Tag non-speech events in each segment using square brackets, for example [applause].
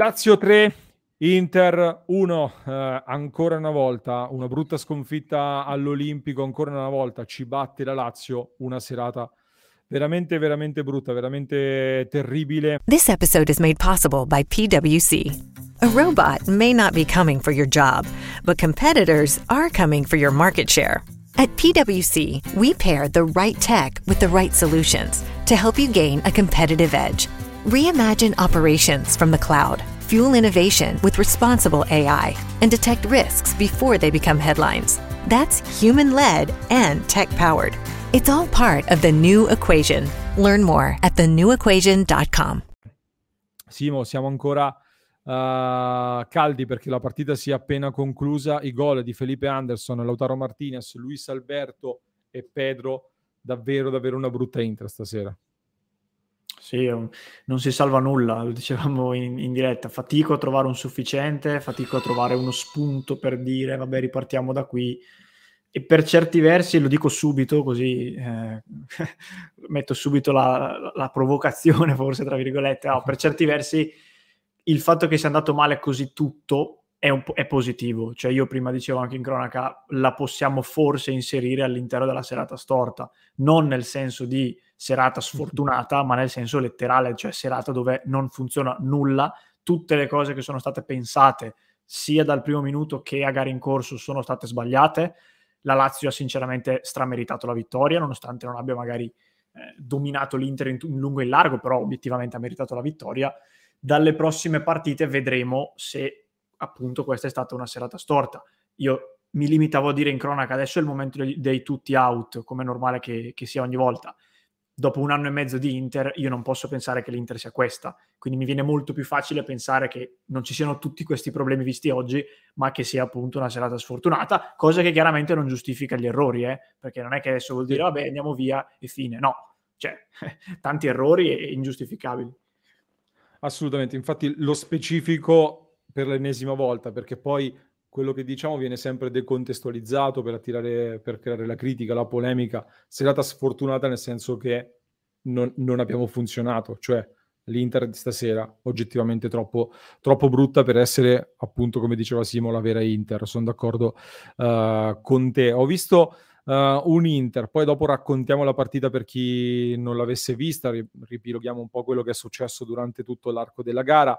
Lazio 3, Inter 1, eh, ancora una volta, una brutta sconfitta all'Olimpico, ancora una volta ci batte la Lazio, una serata veramente, veramente brutta, veramente terribile. This episode is made possible by PwC. A robot may not be coming for your job, but competitors are coming for your market share. At PwC, we pair the right tech with the right solutions to help you gain a competitive edge. Reimagine operations from the cloud, fuel innovation with responsible AI, and detect risks before they become headlines. That's human led and tech powered. It's all part of the new equation. Learn more at thenewequation.com. Simo, siamo ancora uh, caldi perché la partita si è appena conclusa. I gol di Felipe Anderson, Lautaro Martinez, Luis Alberto e Pedro. Davvero, davvero una brutta Inter stasera. Sì, non si salva nulla, lo dicevamo in, in, diretta. Fatico a trovare un sufficiente, fatico a trovare uno spunto per dire, vabbè, ripartiamo da qui. E per certi versi, lo dico subito così eh, [laughs] metto subito la, la, provocazione forse tra virgolette, no, per certi versi il fatto che sia andato male così tutto è, un, è positivo, cioè io prima dicevo anche in cronaca la possiamo forse inserire all'interno della serata storta, non nel senso di serata sfortunata, ma nel senso letterale, cioè serata dove non funziona nulla, tutte le cose che sono state pensate sia dal primo minuto che a gare in corso sono state sbagliate la Lazio ha sinceramente strameritato la vittoria, nonostante non abbia magari eh, dominato l'Inter in, in lungo e in largo, però obiettivamente ha meritato la vittoria. Dalle prossime partite vedremo se appunto questa è stata una serata storta. Io mi limitavo a dire in cronaca, adesso è il momento dei, dei tutti out, come è normale che, che sia ogni volta dopo un anno e mezzo di Inter, io non posso pensare che l'Inter sia questa. Quindi mi viene molto più facile pensare che non ci siano tutti questi problemi visti oggi, ma che sia appunto una serata sfortunata, cosa che chiaramente non giustifica gli errori, eh? perché non è che adesso vuol dire vabbè andiamo via e fine. No, cioè [laughs] tanti errori e ingiustificabili. Assolutamente, infatti lo specifico per l'ennesima volta, perché poi quello che diciamo viene sempre decontestualizzato per attirare, per creare la critica, la polemica. Serata sfortunata nel senso che non, non abbiamo funzionato, cioè l'Inter di stasera oggettivamente troppo, troppo, brutta per essere appunto come diceva Simo la vera Inter. Sono d'accordo uh, con te. Ho visto uh, un Inter poi dopo raccontiamo la partita per chi non l'avesse vista ripiloghiamo un po' quello che è successo durante tutto l'arco della gara.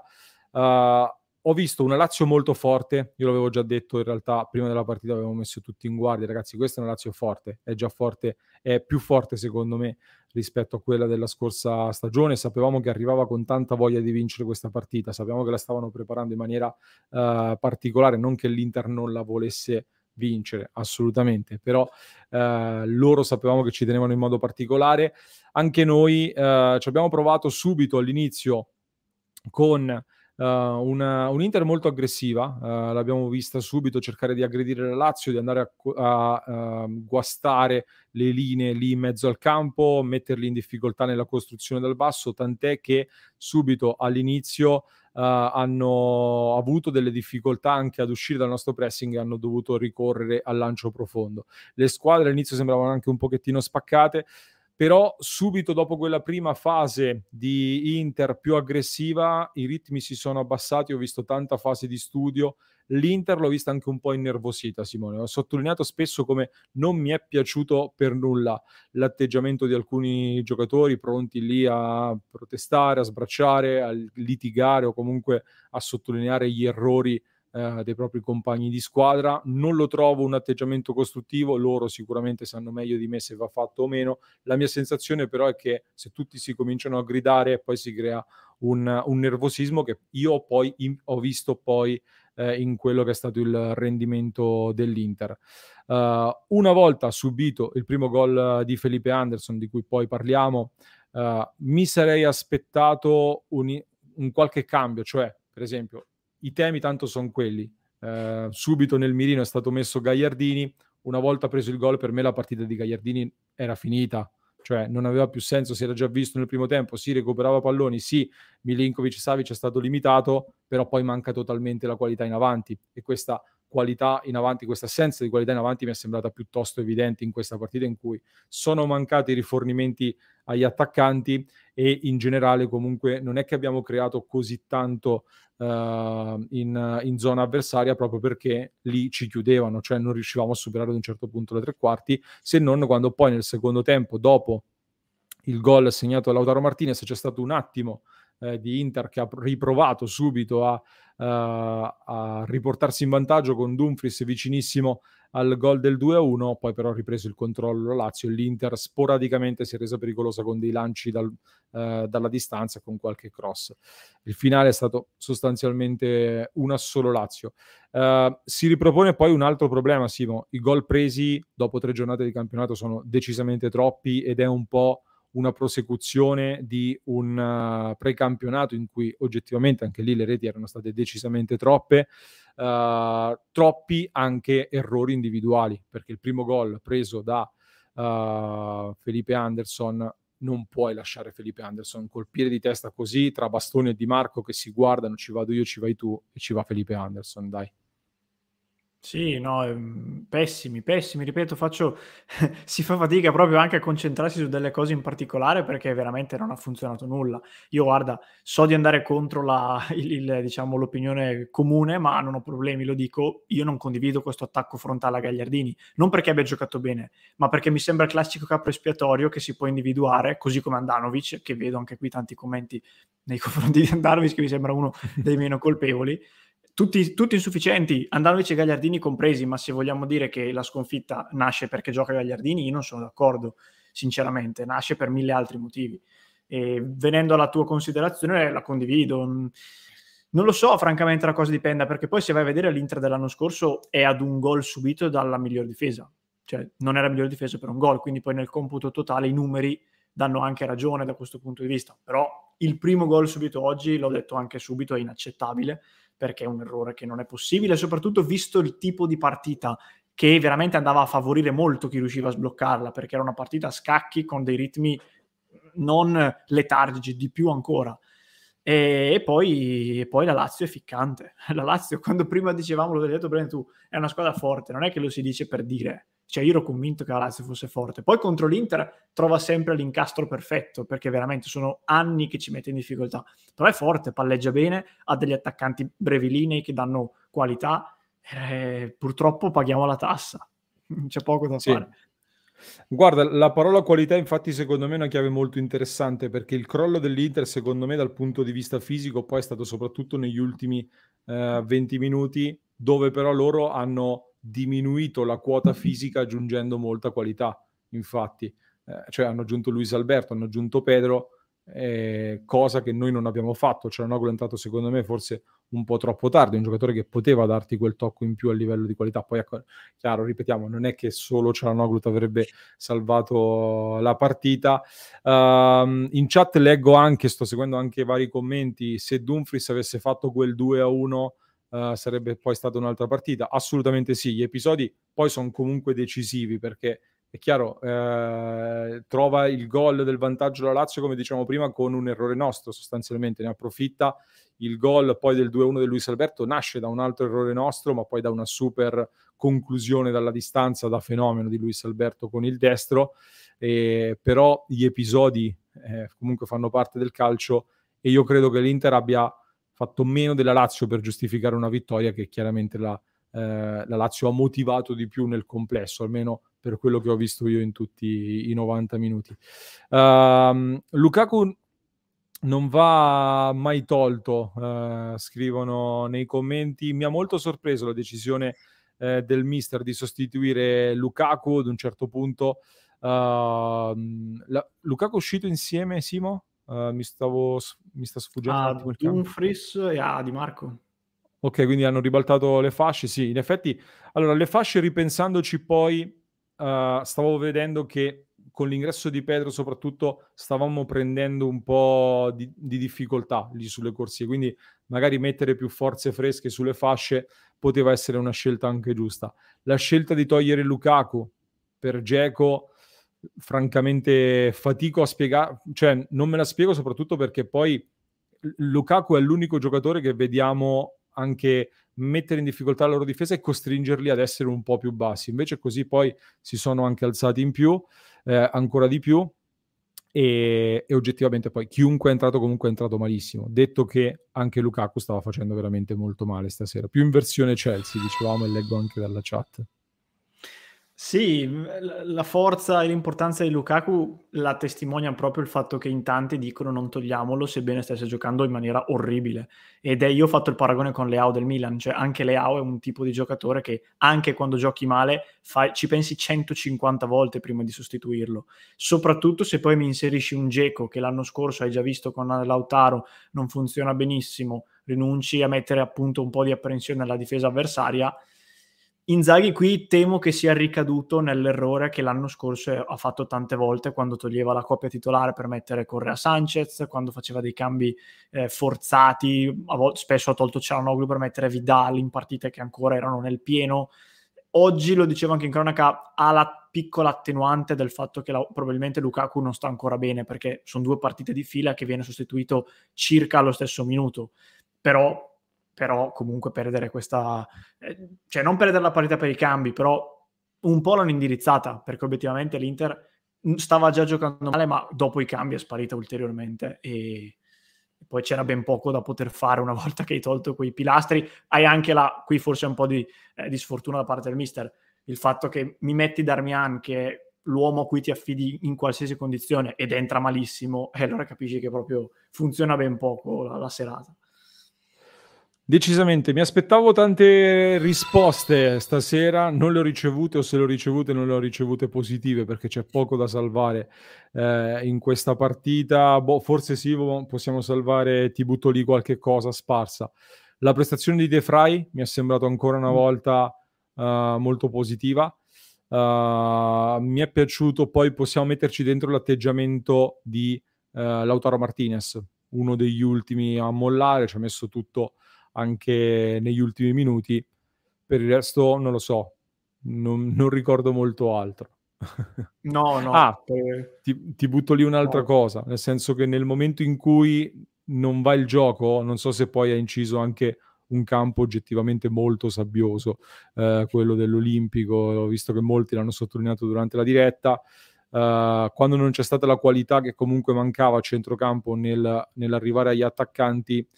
Uh, ho visto una Lazio molto forte, io l'avevo già detto in realtà prima della partita avevo messo tutti in guardia, ragazzi questa è una Lazio forte, è già forte, è più forte secondo me rispetto a quella della scorsa stagione, sapevamo che arrivava con tanta voglia di vincere questa partita, sapevamo che la stavano preparando in maniera uh, particolare, non che l'Inter non la volesse vincere, assolutamente, però uh, loro sapevamo che ci tenevano in modo particolare, anche noi uh, ci abbiamo provato subito all'inizio con uh, una, un'Inter molto aggressiva, uh, l'abbiamo vista subito cercare di aggredire la Lazio, di andare a, a, a, guastare le linee lì in mezzo al campo, metterli in difficoltà nella costruzione dal basso, tant'è che subito all'inizio Uh, hanno avuto delle difficoltà anche ad uscire dal nostro pressing e hanno dovuto ricorrere al lancio profondo. Le squadre all'inizio sembravano anche un pochettino spaccate, però subito dopo quella prima fase di Inter più aggressiva i ritmi si sono abbassati, ho visto tanta fase di studio, l'Inter l'ho vista anche un po' innervosita Simone, ho sottolineato spesso come non mi è piaciuto per nulla l'atteggiamento di alcuni giocatori pronti lì a protestare, a sbracciare, a litigare o comunque a sottolineare gli errori eh, dei propri compagni di squadra. Non lo trovo un atteggiamento costruttivo, loro sicuramente sanno meglio di me se va fatto o meno. La mia sensazione però è che se tutti si cominciano a gridare poi si crea un, un nervosismo che io poi in, ho visto poi eh, in quello che è stato il rendimento dell'Inter. Uh, una volta subito il primo gol di Felipe Anderson, di cui poi parliamo, uh, mi sarei aspettato un, un qualche cambio, cioè per esempio i temi tanto sono quelli, eh, subito nel mirino è stato messo Gagliardini, una volta preso il gol per me la partita di Gagliardini era finita, cioè non aveva più senso, si era già visto nel primo tempo, sì, recuperava palloni, sì, Milinkovic Savic è stato limitato, però poi manca totalmente la qualità in avanti. E questa qualità in avanti, questa assenza di qualità in avanti mi è sembrata piuttosto evidente in questa partita in cui sono mancati i rifornimenti agli attaccanti e in generale comunque non è che abbiamo creato così tanto uh, in, in, zona avversaria proprio perché lì ci chiudevano, cioè non riuscivamo a superare ad un certo punto le tre quarti, se non quando poi nel secondo tempo, dopo il gol segnato da Lautaro Martinez, c'è stato un attimo eh, di Inter che ha riprovato subito a, a, riportarsi in vantaggio con Dumfries vicinissimo al gol del 2-1, poi però ha ripreso il controllo la Lazio l'Inter sporadicamente si è resa pericolosa con dei lanci dal, uh, dalla distanza con qualche cross. Il finale è stato sostanzialmente una solo Lazio. Uh, si ripropone poi un altro problema, Simo. I gol presi dopo tre giornate di campionato sono decisamente troppi ed è un po' una prosecuzione di un uh, precampionato in cui oggettivamente anche lì le reti erano state decisamente troppe, uh, troppi anche errori individuali, perché il primo gol preso da uh, Felipe Anderson non puoi lasciare Felipe Anderson col piede di testa così tra Bastoni e Di Marco che si guardano, ci vado io, ci vai tu e ci va Felipe Anderson, dai. Sì, no, ehm, pessimi, pessimi, ripeto, faccio [laughs] si fa fatica proprio anche a concentrarsi su delle cose in particolare perché veramente non ha funzionato nulla. Io guarda, so di andare contro la [laughs] il il diciamo l'opinione comune, ma non ho problemi, lo dico, io non condivido questo attacco frontale a Gagliardini, non perché abbia giocato bene, ma perché mi sembra il classico capo espiatorio che si può individuare, così come Andanovic, che vedo anche qui tanti commenti nei [laughs] confronti di Andanovic che mi sembra uno dei meno colpevoli tutti, tutti, insufficienti, Andanovic e Gagliardini compresi, ma se vogliamo dire che la sconfitta nasce perché gioca Gagliardini, io non sono d'accordo, sinceramente, nasce per mille altri motivi. E venendo alla tua considerazione, la condivido. Non lo so, francamente, la cosa dipende, perché poi se vai a vedere l'Inter dell'anno scorso è ad un gol subito dalla miglior difesa, cioè non era miglior difesa per un gol, quindi poi nel computo totale i numeri danno anche ragione da questo punto di vista. Però il primo gol subito oggi, l'ho detto anche subito, è inaccettabile perché è un errore che non è possibile, soprattutto visto il tipo di partita che veramente andava a favorire molto chi riusciva a sbloccarla, perché era una partita a scacchi con dei ritmi non letargici, di più ancora. E, poi, e, poi, la Lazio è ficcante. [laughs] La Lazio, quando prima dicevamo, l'ho detto bene tu, è una squadra forte, non è che lo si dice per dire. Cioè, io ero convinto che la Lazio fosse forte. Poi contro l'Inter trova sempre l'incastro perfetto, perché veramente sono anni che ci mette in difficoltà. Però è forte, palleggia bene, ha degli attaccanti brevilinei che danno qualità. Eh, purtroppo paghiamo la tassa. [laughs] C'è poco da sì. fare. Guarda, la parola qualità infatti secondo me è una chiave molto interessante perché il crollo dell'Inter secondo me dal punto di vista fisico poi è stato soprattutto negli ultimi eh, 20 minuti dove però loro hanno diminuito la quota fisica aggiungendo molta qualità infatti eh, cioè hanno aggiunto Luis Alberto, hanno aggiunto Pedro eh, cosa che noi non abbiamo fatto. Cialanoglu è entrato secondo me forse un po' troppo tardi, un giocatore che poteva darti quel tocco in più a livello di qualità. Poi, ecco, chiaro, ripetiamo, non è che solo Cialanoglu ti avrebbe salvato la partita. Uh, in chat leggo anche, sto seguendo anche vari commenti, se Dumfries avesse fatto quel 2 a 1 Uh, sarebbe poi stata un'altra partita? Assolutamente sì, gli episodi poi sono comunque decisivi perché è chiaro, eh, trova il gol del vantaggio la Lazio, come diciamo prima, con un errore nostro sostanzialmente, ne approfitta. Il gol poi del 2-1 di Luis Alberto nasce da un altro errore nostro, ma poi da una super conclusione dalla distanza, da fenomeno di Luis Alberto con il destro. Eh, però gli episodi eh, comunque fanno parte del calcio e io credo che l'Inter abbia fatto meno della Lazio per giustificare una vittoria che chiaramente la, eh, la Lazio ha motivato di più nel complesso, almeno per quello che ho visto io in tutti i 90 minuti. Uh, Lukaku non va mai tolto, uh, scrivono nei commenti. Mi ha molto sorpreso la decisione uh, del mister di sostituire Lukaku ad un certo punto. Uh, la, Lukaku è uscito insieme, Simo? Uh, mi, stavo, mi sta sfuggendo. Ah, Dumfries e a Di Marco. Ok, quindi hanno ribaltato le fasce. Sì, in effetti, allora le fasce ripensandoci poi uh, stavo vedendo che con l'ingresso di Pedro soprattutto stavamo prendendo un po' di, di, difficoltà lì sulle corsie, quindi magari mettere più forze fresche sulle fasce poteva essere una scelta anche giusta. La scelta di togliere Lukaku per Geco, francamente fatico a spiegare, cioè non me la spiego soprattutto perché poi Lukaku è l'unico giocatore che vediamo anche mettere in difficoltà la loro difesa e costringerli ad essere un po' più bassi. Invece così poi si sono anche alzati in più, eh, ancora di più, e, e, oggettivamente poi chiunque è entrato comunque è entrato malissimo. Detto che anche Lukaku stava facendo veramente molto male stasera. Più in versione Chelsea, dicevamo e leggo anche dalla chat. Sì, la forza e l'importanza di Lukaku la testimonia proprio il fatto che in tanti dicono non togliamolo sebbene stesse giocando in maniera orribile. Ed è, io ho fatto il paragone con Leao del Milan, cioè anche Leao è un tipo di giocatore che anche quando giochi male fai, ci pensi 150 volte prima di sostituirlo. Soprattutto se poi mi inserisci un Geco che l'anno scorso hai già visto con Lautaro non funziona benissimo, rinunci a mettere appunto un po' di apprensione alla difesa avversaria Inzaghi qui temo che sia ricaduto nell'errore che l'anno scorso ha fatto tante volte quando toglieva la coppia titolare per mettere Correa Sanchez, quando faceva dei cambi eh, forzati, spesso ha tolto Cialanoglu per mettere Vidal in partite che ancora erano nel pieno. Oggi, lo dicevo anche in cronaca, ha la piccola attenuante del fatto che la, probabilmente Lukaku non sta ancora bene perché sono due partite di fila che viene sostituito circa allo stesso minuto. Però però comunque perdere questa, eh, cioè non perdere la parità per i cambi, però un po' l'hanno indirizzata, perché obiettivamente l'Inter stava già giocando male, ma dopo i cambi è sparita ulteriormente e poi c'era ben poco da poter fare una [laughs] volta che hai tolto quei pilastri. Hai anche là, qui forse un po' di, eh, di sfortuna da parte del mister, il fatto che mi metti Darmian, che è l'uomo a cui ti affidi in qualsiasi condizione ed entra malissimo, [laughs] e allora capisci che proprio funziona ben poco la, la serata. Decisamente, mi aspettavo tante risposte stasera, non le ho ricevute o se le ho ricevute non le ho ricevute positive perché c'è poco da salvare eh, in questa partita. Boh, forse sì, possiamo salvare, ti butto lì qualche cosa sparsa. La prestazione di De Frey mi è sembrato ancora una mm. volta uh, molto positiva. Uh, mi è piaciuto, poi possiamo metterci dentro l'atteggiamento di uh, Lautaro Martinez, uno degli ultimi a mollare, ci ha messo tutto anche negli ultimi minuti. Per il resto non lo so, non, non ricordo molto altro. No, no. ah, ti, ti, butto lì un'altra no. cosa, nel senso che nel momento in cui non va il gioco, non so se poi ha inciso anche un campo oggettivamente molto sabbioso, eh, quello dell'Olimpico, visto che molti l'hanno sottolineato durante la diretta. Uh, quando non c'è stata la qualità che comunque mancava a centrocampo nel, nell'arrivare agli attaccanti,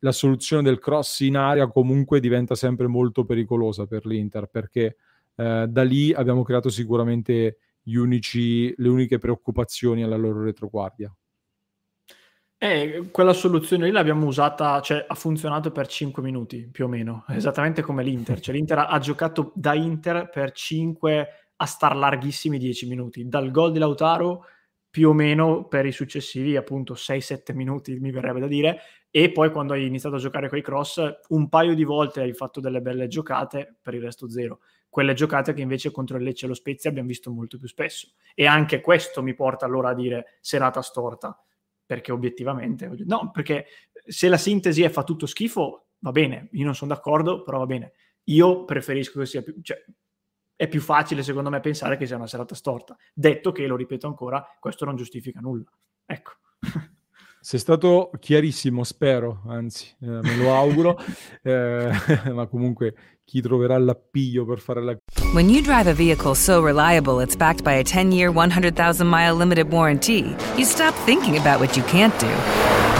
la soluzione del cross in area comunque diventa sempre molto pericolosa per l'Inter perché eh, da lì abbiamo creato sicuramente unici, le uniche preoccupazioni alla loro retroguardia. Eh, quella soluzione lì l'abbiamo usata, cioè ha funzionato per 5 minuti più o meno, [laughs] esattamente come l'Inter. Cioè, L'Inter ha, ha giocato da Inter per 5 a star larghissimi 10 minuti. Dal gol di Lautaro più o meno per i successivi appunto 6-7 minuti mi verrebbe da dire e poi quando hai iniziato a giocare con i cross un paio di volte hai fatto delle belle giocate per il resto zero. Quelle giocate che invece contro il Lecce e lo Spezia abbiamo visto molto più spesso. E anche questo mi porta allora a dire serata storta. Perché obiettivamente no perché se la sintesi è fa tutto schifo va bene. Io non sono d'accordo però va bene. Io preferisco che sia più cioè, è più facile secondo me pensare che sia una serata storta. Detto che, lo ripeto ancora, questo non giustifica nulla. Ecco. [laughs] Sei stato chiarissimo, spero, anzi, eh, me lo auguro, [laughs] eh, [laughs] ma comunque chi troverà l'appiglio per fare la... When you drive a vehicle so reliable it's backed by a 10-year, 100,000-mile limited warranty, you stop thinking about what you can't do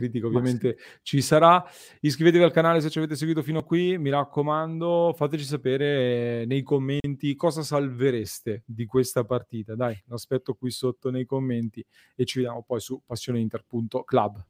Critica ovviamente ci sarà. Iscrivetevi al canale se ci avete seguito fino a qui. Mi raccomando, fateci sapere nei commenti cosa salvereste di questa partita. Dai, aspetto qui sotto nei commenti e ci vediamo poi su passioneinter.club.